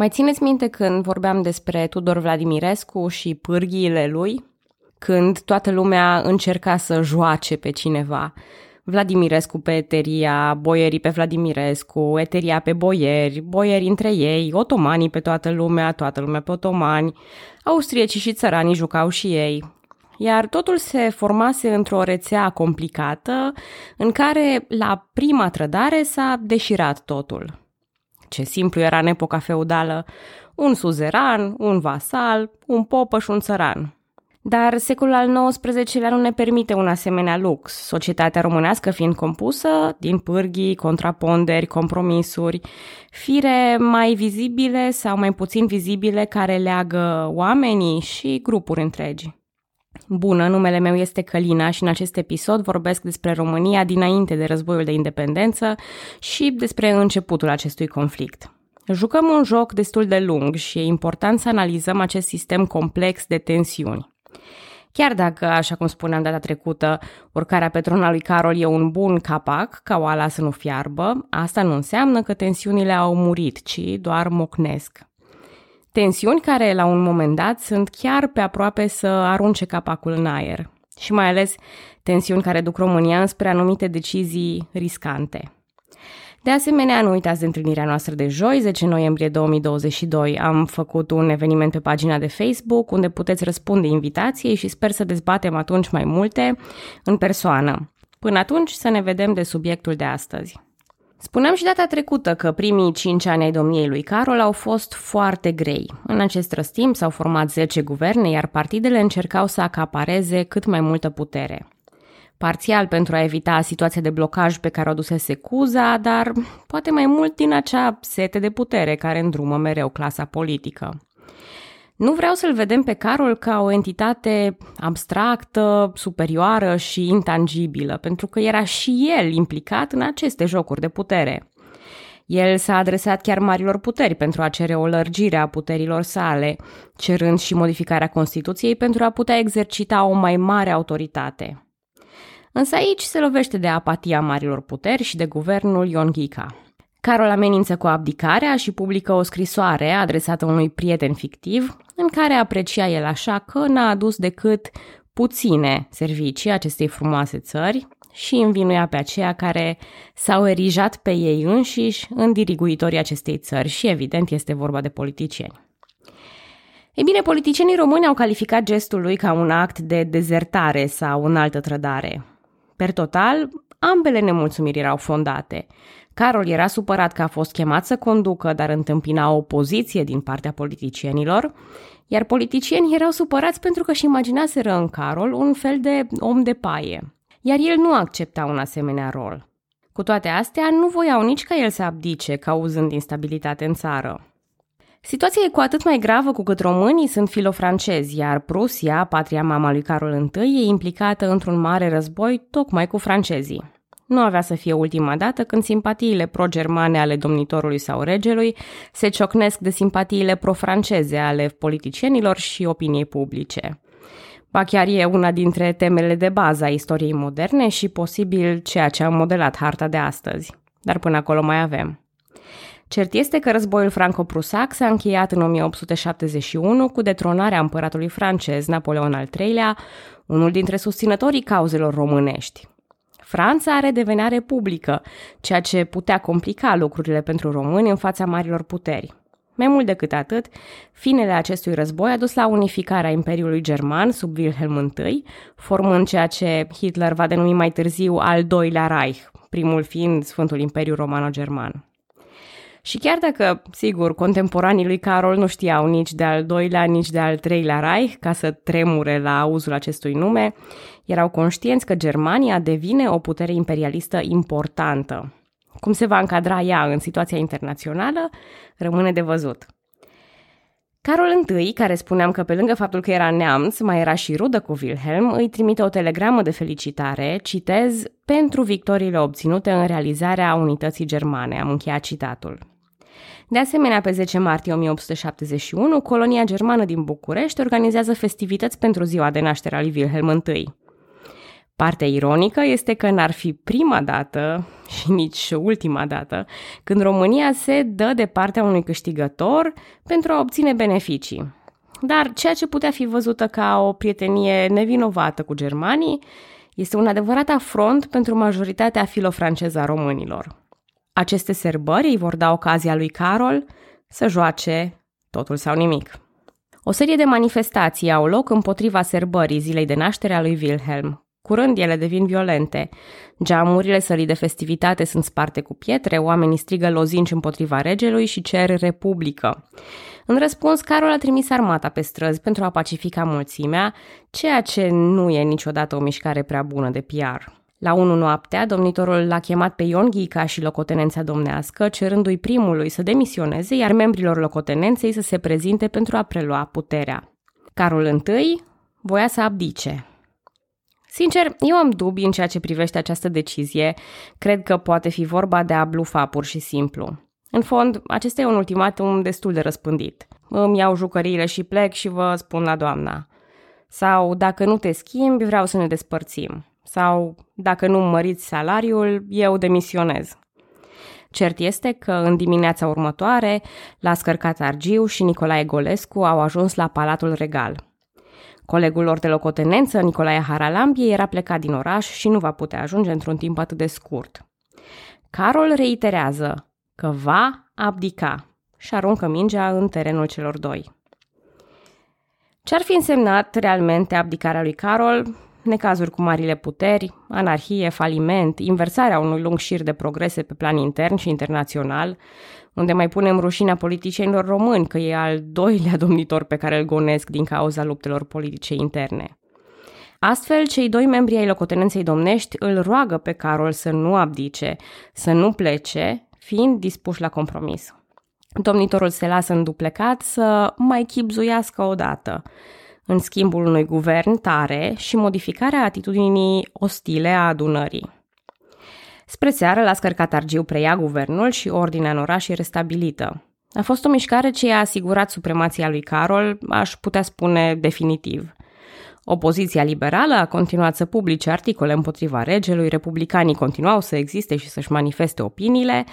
Mai țineți minte când vorbeam despre Tudor Vladimirescu și pârghiile lui? Când toată lumea încerca să joace pe cineva. Vladimirescu pe Eteria, boierii pe Vladimirescu, Eteria pe boieri, boieri între ei, otomanii pe toată lumea, toată lumea pe otomani, austriecii și țăranii jucau și ei. Iar totul se formase într-o rețea complicată în care la prima trădare s-a deșirat totul. Ce simplu era în epoca feudală, un suzeran, un vasal, un popăș și un țăran. Dar secolul al XIX-lea nu ne permite un asemenea lux, societatea românească fiind compusă din pârghii, contraponderi, compromisuri, fire mai vizibile sau mai puțin vizibile care leagă oamenii și grupuri întregi. Bună, numele meu este Călina și în acest episod vorbesc despre România dinainte de războiul de independență și despre începutul acestui conflict. Jucăm un joc destul de lung și e important să analizăm acest sistem complex de tensiuni. Chiar dacă, așa cum spuneam data trecută, urcarea pe trona lui Carol e un bun capac, ca oala să nu fiarbă, asta nu înseamnă că tensiunile au murit, ci doar mocnesc. Tensiuni care, la un moment dat, sunt chiar pe aproape să arunce capacul în aer. Și mai ales tensiuni care duc România spre anumite decizii riscante. De asemenea, nu uitați de întâlnirea noastră de joi, 10 noiembrie 2022. Am făcut un eveniment pe pagina de Facebook unde puteți răspunde invitației și sper să dezbatem atunci mai multe în persoană. Până atunci să ne vedem de subiectul de astăzi. Spuneam și data trecută că primii cinci ani ai domniei lui Carol au fost foarte grei. În acest răstimp s-au format 10 guverne, iar partidele încercau să acapareze cât mai multă putere. Parțial pentru a evita situația de blocaj pe care o dusese Cuza, dar poate mai mult din acea sete de putere care îndrumă mereu clasa politică. Nu vreau să-l vedem pe Carol ca o entitate abstractă, superioară și intangibilă, pentru că era și el implicat în aceste jocuri de putere. El s-a adresat chiar marilor puteri pentru a cere o lărgire a puterilor sale, cerând și modificarea Constituției pentru a putea exercita o mai mare autoritate. Însă aici se lovește de apatia marilor puteri și de guvernul Ion Ghica. Carol amenință cu abdicarea și publică o scrisoare adresată unui prieten fictiv, în care aprecia el așa că n-a adus decât puține servicii acestei frumoase țări și învinuia pe aceia care s-au erijat pe ei înșiși în diriguitorii acestei țări și evident este vorba de politicieni. Ei bine, politicienii români au calificat gestul lui ca un act de dezertare sau în altă trădare. Per total, ambele nemulțumiri erau fondate. Carol era supărat că a fost chemat să conducă, dar întâmpina o opoziție din partea politicienilor, iar politicienii erau supărați pentru că își imaginaseră în Carol un fel de om de paie, iar el nu accepta un asemenea rol. Cu toate astea, nu voiau nici ca el să abdice, cauzând instabilitate în țară. Situația e cu atât mai gravă cu cât românii sunt filofrancezi, iar Prusia, patria mama lui Carol I, e implicată într-un mare război tocmai cu francezii. Nu avea să fie ultima dată când simpatiile pro-germane ale domnitorului sau regelui se ciocnesc de simpatiile pro-franceze ale politicienilor și opiniei publice. Ba chiar e una dintre temele de bază a istoriei moderne și posibil ceea ce a modelat harta de astăzi. Dar până acolo mai avem. Cert este că războiul franco-prusac s-a încheiat în 1871 cu detronarea împăratului francez Napoleon al III-lea, unul dintre susținătorii cauzelor românești. Franța redevenea republică, ceea ce putea complica lucrurile pentru români în fața marilor puteri. Mai mult decât atât, finele acestui război a dus la unificarea Imperiului German sub Wilhelm I, formând ceea ce Hitler va denumi mai târziu al doilea Reich, primul fiind Sfântul Imperiu Romano-German. Și chiar dacă, sigur, contemporanii lui Carol nu știau nici de al doilea, nici de al treilea Reich ca să tremure la auzul acestui nume, erau conștienți că Germania devine o putere imperialistă importantă. Cum se va încadra ea în situația internațională, rămâne de văzut. Carol I, care spuneam că pe lângă faptul că era neamț, mai era și rudă cu Wilhelm, îi trimite o telegramă de felicitare, citez, pentru victoriile obținute în realizarea unității germane. Am încheiat citatul. De asemenea, pe 10 martie 1871, colonia germană din București organizează festivități pentru ziua de naștere a lui Wilhelm I. Partea ironică este că n-ar fi prima dată și nici ultima dată, când România se dă de partea unui câștigător pentru a obține beneficii. Dar ceea ce putea fi văzută ca o prietenie nevinovată cu germanii este un adevărat afront pentru majoritatea filofranceză a românilor. Aceste serbări îi vor da ocazia lui Carol să joace totul sau nimic. O serie de manifestații au loc împotriva serbării zilei de naștere a lui Wilhelm. Curând ele devin violente. Geamurile sălii de festivitate sunt sparte cu pietre, oamenii strigă lozinci împotriva regelui și cer republică. În răspuns, Carol a trimis armata pe străzi pentru a pacifica mulțimea, ceea ce nu e niciodată o mișcare prea bună de PR. La unu noaptea, domnitorul l-a chemat pe Ion Ghica și locotenența domnească, cerându-i primului să demisioneze, iar membrilor locotenenței să se prezinte pentru a prelua puterea. Carol I voia să abdice. Sincer, eu am dubii în ceea ce privește această decizie. Cred că poate fi vorba de a blufa pur și simplu. În fond, acesta e un ultimatum destul de răspândit. Îmi iau jucăriile și plec și vă spun la doamna. Sau, dacă nu te schimbi, vreau să ne despărțim. Sau, dacă nu măriți salariul, eu demisionez. Cert este că în dimineața următoare, la Scărcat Argiu și Nicolae Golescu au ajuns la Palatul Regal. Colegul lor de locotenență, Nicolae Haralambie, era plecat din oraș și nu va putea ajunge într-un timp atât de scurt. Carol reiterează că va abdica și aruncă mingea în terenul celor doi. Ce ar fi însemnat realmente abdicarea lui Carol? Necazuri cu marile puteri, anarhie, faliment, inversarea unui lung șir de progrese pe plan intern și internațional, unde mai punem rușinea politicienilor români că e al doilea domnitor pe care îl gonesc din cauza luptelor politice interne. Astfel, cei doi membri ai locotenenței domnești îl roagă pe Carol să nu abdice, să nu plece, fiind dispuși la compromis. Domnitorul se lasă înduplecat să mai chipzuiască odată, în schimbul unui guvern tare și modificarea atitudinii ostile a adunării. Spre seară, la Scărcatargiu preia guvernul și ordinea în oraș e restabilită. A fost o mișcare ce i-a asigurat supremația lui Carol, aș putea spune definitiv. Opoziția liberală a continuat să publice articole împotriva regelui, republicanii continuau să existe și să-și manifeste opiniile,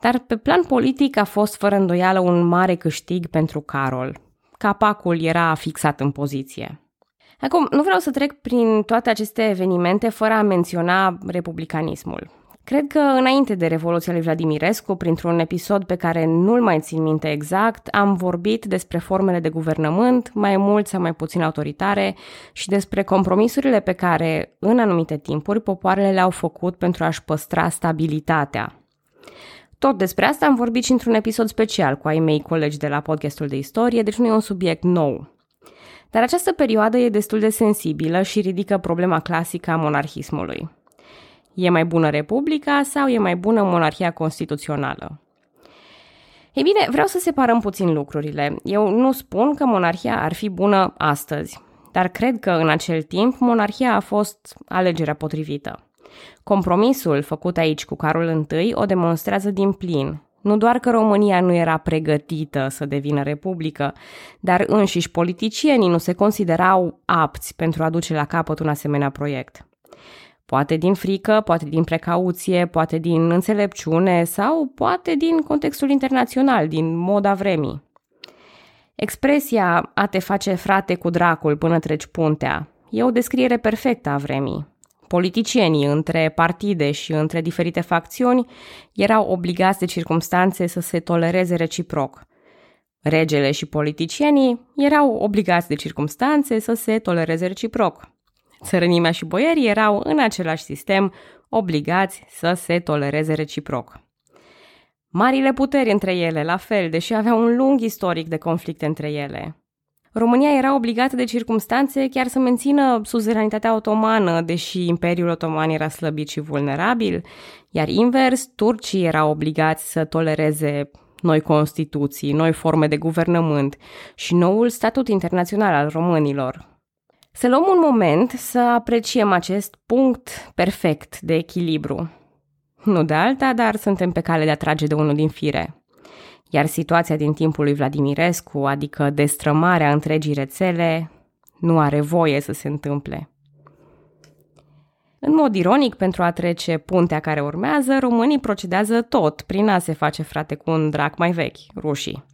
dar pe plan politic a fost fără îndoială un mare câștig pentru Carol. Capacul era fixat în poziție. Acum, nu vreau să trec prin toate aceste evenimente fără a menționa republicanismul. Cred că înainte de Revoluția lui Vladimirescu, printr-un episod pe care nu-l mai țin minte exact, am vorbit despre formele de guvernământ, mai mult sau mai puțin autoritare, și despre compromisurile pe care, în anumite timpuri, popoarele le-au făcut pentru a-și păstra stabilitatea. Tot despre asta am vorbit și într-un episod special cu ai mei colegi de la podcastul de istorie, deci nu e un subiect nou. Dar această perioadă e destul de sensibilă și ridică problema clasică a monarhismului. E mai bună Republica sau e mai bună monarhia constituțională? Ei bine, vreau să separăm puțin lucrurile. Eu nu spun că monarhia ar fi bună astăzi, dar cred că în acel timp monarhia a fost alegerea potrivită. Compromisul făcut aici cu Carol I o demonstrează din plin. Nu doar că România nu era pregătită să devină republică, dar înșiși politicienii nu se considerau apți pentru a duce la capăt un asemenea proiect. Poate din frică, poate din precauție, poate din înțelepciune sau poate din contextul internațional, din moda vremii. Expresia a te face frate cu dracul până treci puntea e o descriere perfectă a vremii. Politicienii între partide și între diferite facțiuni erau obligați de circumstanțe să se tolereze reciproc. Regele și politicienii erau obligați de circumstanțe să se tolereze reciproc. Țărănimea și boierii erau în același sistem obligați să se tolereze reciproc. Marile puteri între ele, la fel, deși aveau un lung istoric de conflicte între ele. România era obligată de circumstanțe chiar să mențină suzeranitatea otomană, deși Imperiul Otoman era slăbit și vulnerabil, iar invers, turcii erau obligați să tolereze noi constituții, noi forme de guvernământ și noul statut internațional al românilor, să luăm un moment să apreciem acest punct perfect de echilibru. Nu de alta, dar suntem pe cale de a trage de unul din fire. Iar situația din timpul lui Vladimirescu, adică destrămarea întregii rețele, nu are voie să se întâmple. În mod ironic, pentru a trece puntea care urmează, românii procedează tot prin a se face frate cu un drac mai vechi, rușii.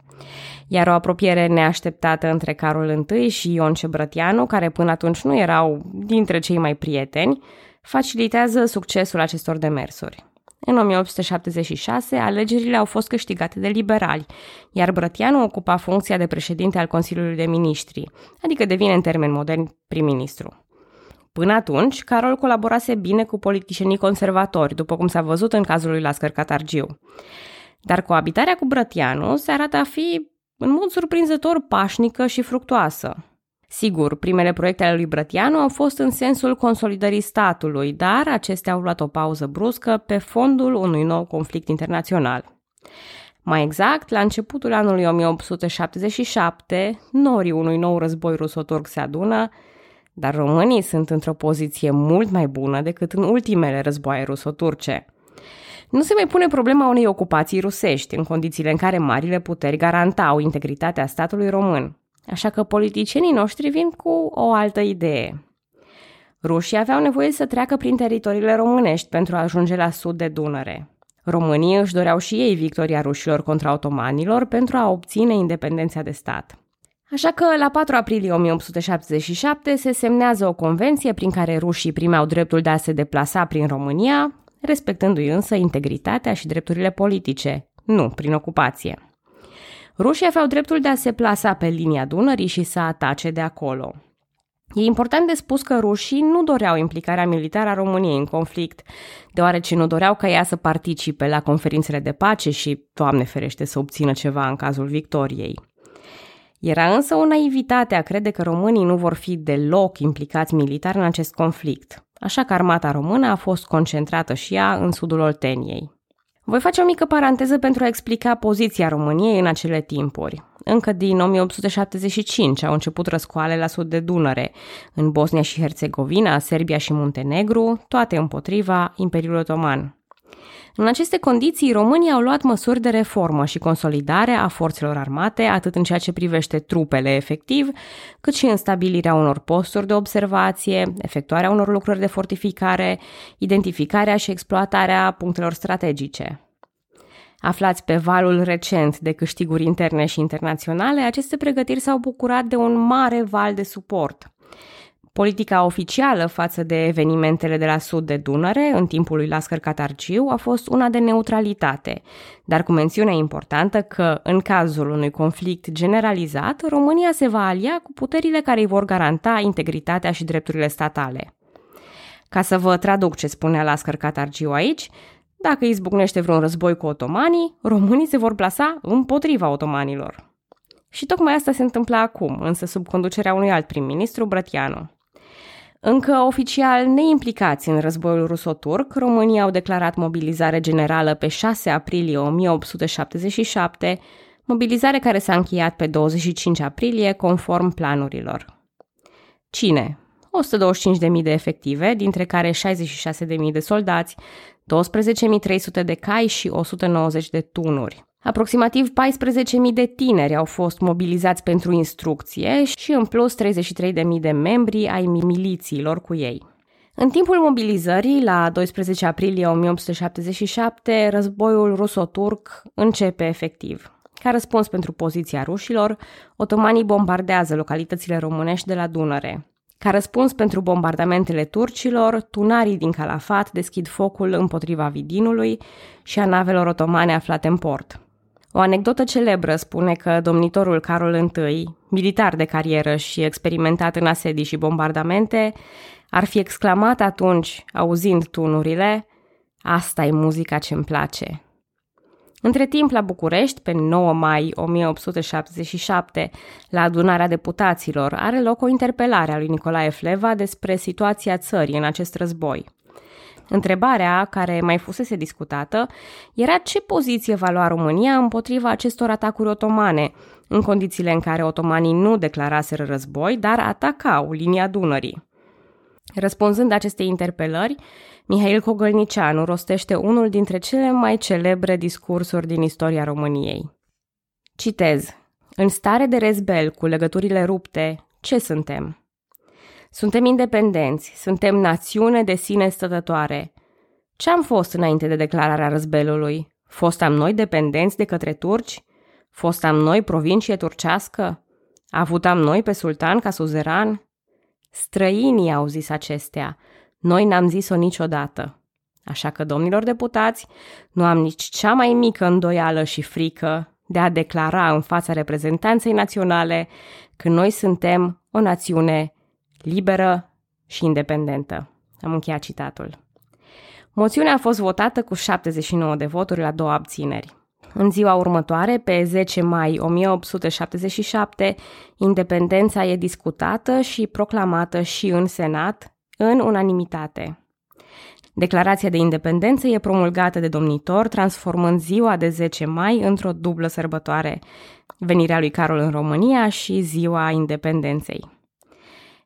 Iar o apropiere neașteptată între Carol I și Ion Cebrătianu, care până atunci nu erau dintre cei mai prieteni, facilitează succesul acestor demersuri. În 1876, alegerile au fost câștigate de liberali, iar Brătianu ocupa funcția de președinte al Consiliului de Ministri, adică devine în termen modern prim-ministru. Până atunci, Carol colaborase bine cu politicienii conservatori, după cum s-a văzut în cazul lui Lascăr Catargiu. Dar coabitarea cu Brătianu se arată a fi, în mod surprinzător, pașnică și fructuoasă. Sigur, primele proiecte ale lui Brătianu au fost în sensul consolidării statului, dar acestea au luat o pauză bruscă pe fondul unui nou conflict internațional. Mai exact, la începutul anului 1877, norii unui nou război ruso-turc se adună, dar românii sunt într-o poziție mult mai bună decât în ultimele războaie ruso-turce. Nu se mai pune problema unei ocupații rusești, în condițiile în care marile puteri garantau integritatea statului român. Așa că politicienii noștri vin cu o altă idee. Rușii aveau nevoie să treacă prin teritoriile românești pentru a ajunge la sud de Dunăre. Românii își doreau și ei victoria rușilor contra otomanilor pentru a obține independența de stat. Așa că, la 4 aprilie 1877, se semnează o convenție prin care rușii primeau dreptul de a se deplasa prin România, respectându-i însă integritatea și drepturile politice, nu prin ocupație. Rușii aveau dreptul de a se plasa pe linia Dunării și să atace de acolo. E important de spus că rușii nu doreau implicarea militară a României în conflict, deoarece nu doreau ca ea să participe la conferințele de pace și, Doamne ferește, să obțină ceva în cazul victoriei. Era însă o naivitate a crede că românii nu vor fi deloc implicați militar în acest conflict, așa că armata română a fost concentrată și ea în sudul Olteniei. Voi face o mică paranteză pentru a explica poziția României în acele timpuri. Încă din 1875 au început răscoale la sud de Dunăre, în Bosnia și Herțegovina, Serbia și Muntenegru, toate împotriva Imperiului Otoman. În aceste condiții, românii au luat măsuri de reformă și consolidare a forțelor armate, atât în ceea ce privește trupele efectiv, cât și în stabilirea unor posturi de observație, efectuarea unor lucrări de fortificare, identificarea și exploatarea punctelor strategice. Aflați pe valul recent de câștiguri interne și internaționale, aceste pregătiri s-au bucurat de un mare val de suport – Politica oficială față de evenimentele de la sud de Dunăre, în timpul lui Lascăr Catargiu, a fost una de neutralitate, dar cu mențiunea importantă că, în cazul unui conflict generalizat, România se va alia cu puterile care îi vor garanta integritatea și drepturile statale. Ca să vă traduc ce spunea Lascăr Catargiu aici, dacă izbucnește vreun război cu otomanii, românii se vor plasa împotriva otomanilor. Și tocmai asta se întâmplă acum, însă sub conducerea unui alt prim-ministru, Brătianu. Încă oficial neimplicați în războiul ruso-turc, România au declarat mobilizare generală pe 6 aprilie 1877, mobilizare care s-a încheiat pe 25 aprilie conform planurilor. Cine? 125.000 de efective, dintre care 66.000 de soldați, 12.300 de cai și 190 de tunuri. Aproximativ 14.000 de tineri au fost mobilizați pentru instrucție și în plus 33.000 de membri ai milițiilor cu ei. În timpul mobilizării, la 12 aprilie 1877, războiul ruso-turc începe efectiv. Ca răspuns pentru poziția rușilor, otomanii bombardează localitățile românești de la Dunăre. Ca răspuns pentru bombardamentele turcilor, tunarii din Calafat deschid focul împotriva Vidinului și a navelor otomane aflate în port. O anecdotă celebră spune că domnitorul Carol I, militar de carieră și experimentat în asedii și bombardamente, ar fi exclamat atunci, auzind tunurile, Asta e muzica ce-mi place. Între timp, la București, pe 9 mai 1877, la adunarea deputaților, are loc o interpelare a lui Nicolae Fleva despre situația țării în acest război – Întrebarea, care mai fusese discutată, era ce poziție va lua România împotriva acestor atacuri otomane, în condițiile în care otomanii nu declaraseră război, dar atacau linia Dunării. Răspunzând acestei interpelări, Mihail Cogălnicianu rostește unul dintre cele mai celebre discursuri din istoria României. Citez. În stare de rezbel cu legăturile rupte, ce suntem? Suntem independenți, suntem națiune de sine stătătoare. Ce am fost înainte de declararea răzbelului? Fostam noi dependenți de către turci? Fostam noi provincie turcească? Avutam noi pe sultan ca suzeran? Străinii au zis acestea. Noi n-am zis-o niciodată. Așa că, domnilor deputați, nu am nici cea mai mică îndoială și frică de a declara în fața reprezentanței naționale că noi suntem o națiune liberă și independentă. Am încheiat citatul. Moțiunea a fost votată cu 79 de voturi la două abțineri. În ziua următoare, pe 10 mai 1877, independența e discutată și proclamată și în Senat, în unanimitate. Declarația de independență e promulgată de domnitor, transformând ziua de 10 mai într-o dublă sărbătoare, venirea lui Carol în România și ziua independenței.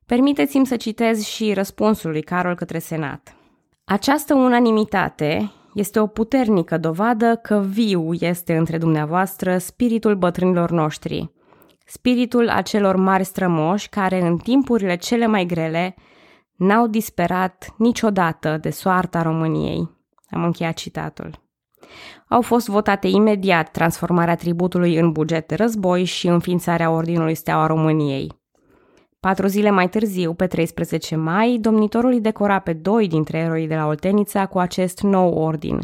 Permiteți-mi să citez și răspunsul lui Carol către Senat. Această unanimitate este o puternică dovadă că viu este între dumneavoastră spiritul bătrânilor noștri, spiritul acelor mari strămoși care în timpurile cele mai grele n-au disperat niciodată de soarta României. Am încheiat citatul. Au fost votate imediat transformarea tributului în buget de război și înființarea Ordinului Steaua României. Patru zile mai târziu, pe 13 mai, domnitorul îi decora pe doi dintre eroii de la Oltenița cu acest nou ordin,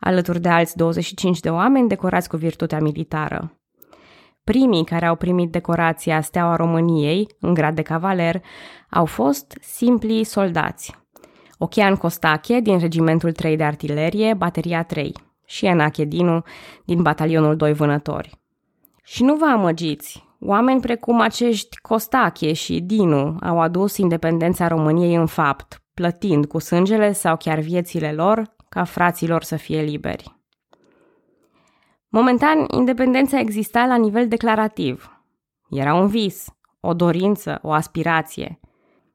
alături de alți 25 de oameni decorați cu virtutea militară. Primii care au primit decorația Steaua României, în grad de cavaler, au fost simpli soldați. Ochian Costache din regimentul 3 de artilerie, bateria 3 și Enache Dinu din batalionul 2 vânători. Și nu vă amăgiți, oameni precum acești Costache și Dinu au adus independența României în fapt, plătind cu sângele sau chiar viețile lor ca fraților să fie liberi. Momentan, independența exista la nivel declarativ. Era un vis, o dorință, o aspirație.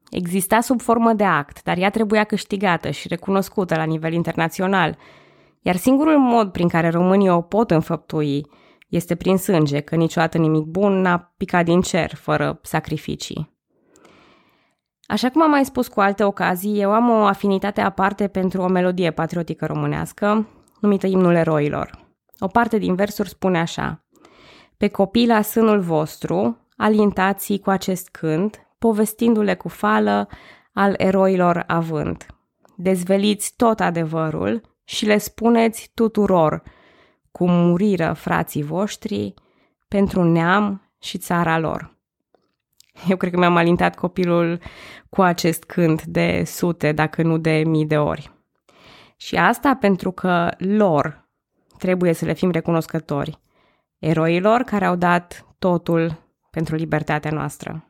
Exista sub formă de act, dar ea trebuia câștigată și recunoscută la nivel internațional, iar singurul mod prin care românii o pot înfăptui este prin sânge, că niciodată nimic bun n-a picat din cer fără sacrificii. Așa cum am mai spus cu alte ocazii, eu am o afinitate aparte pentru o melodie patriotică românească, numită Imnul Eroilor. O parte din versuri spune așa Pe copii la sânul vostru, alintați cu acest cânt, povestindu-le cu fală al eroilor având. Dezveliți tot adevărul și le spuneți tuturor cum muriră frații voștri pentru neam și țara lor. Eu cred că mi-am alintat copilul cu acest cânt de sute, dacă nu de mii de ori. Și asta pentru că lor trebuie să le fim recunoscători, eroilor care au dat totul pentru libertatea noastră.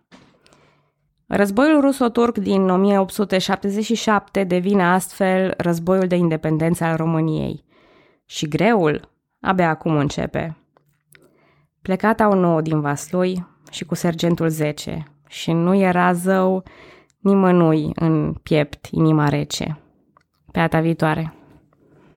Războiul ruso-turc din 1877 devine astfel războiul de independență al României. Și greul abia acum începe. Plecat au nouă din Vaslui și cu sergentul 10 și nu era zău nimănui în piept inima rece. Pe data viitoare!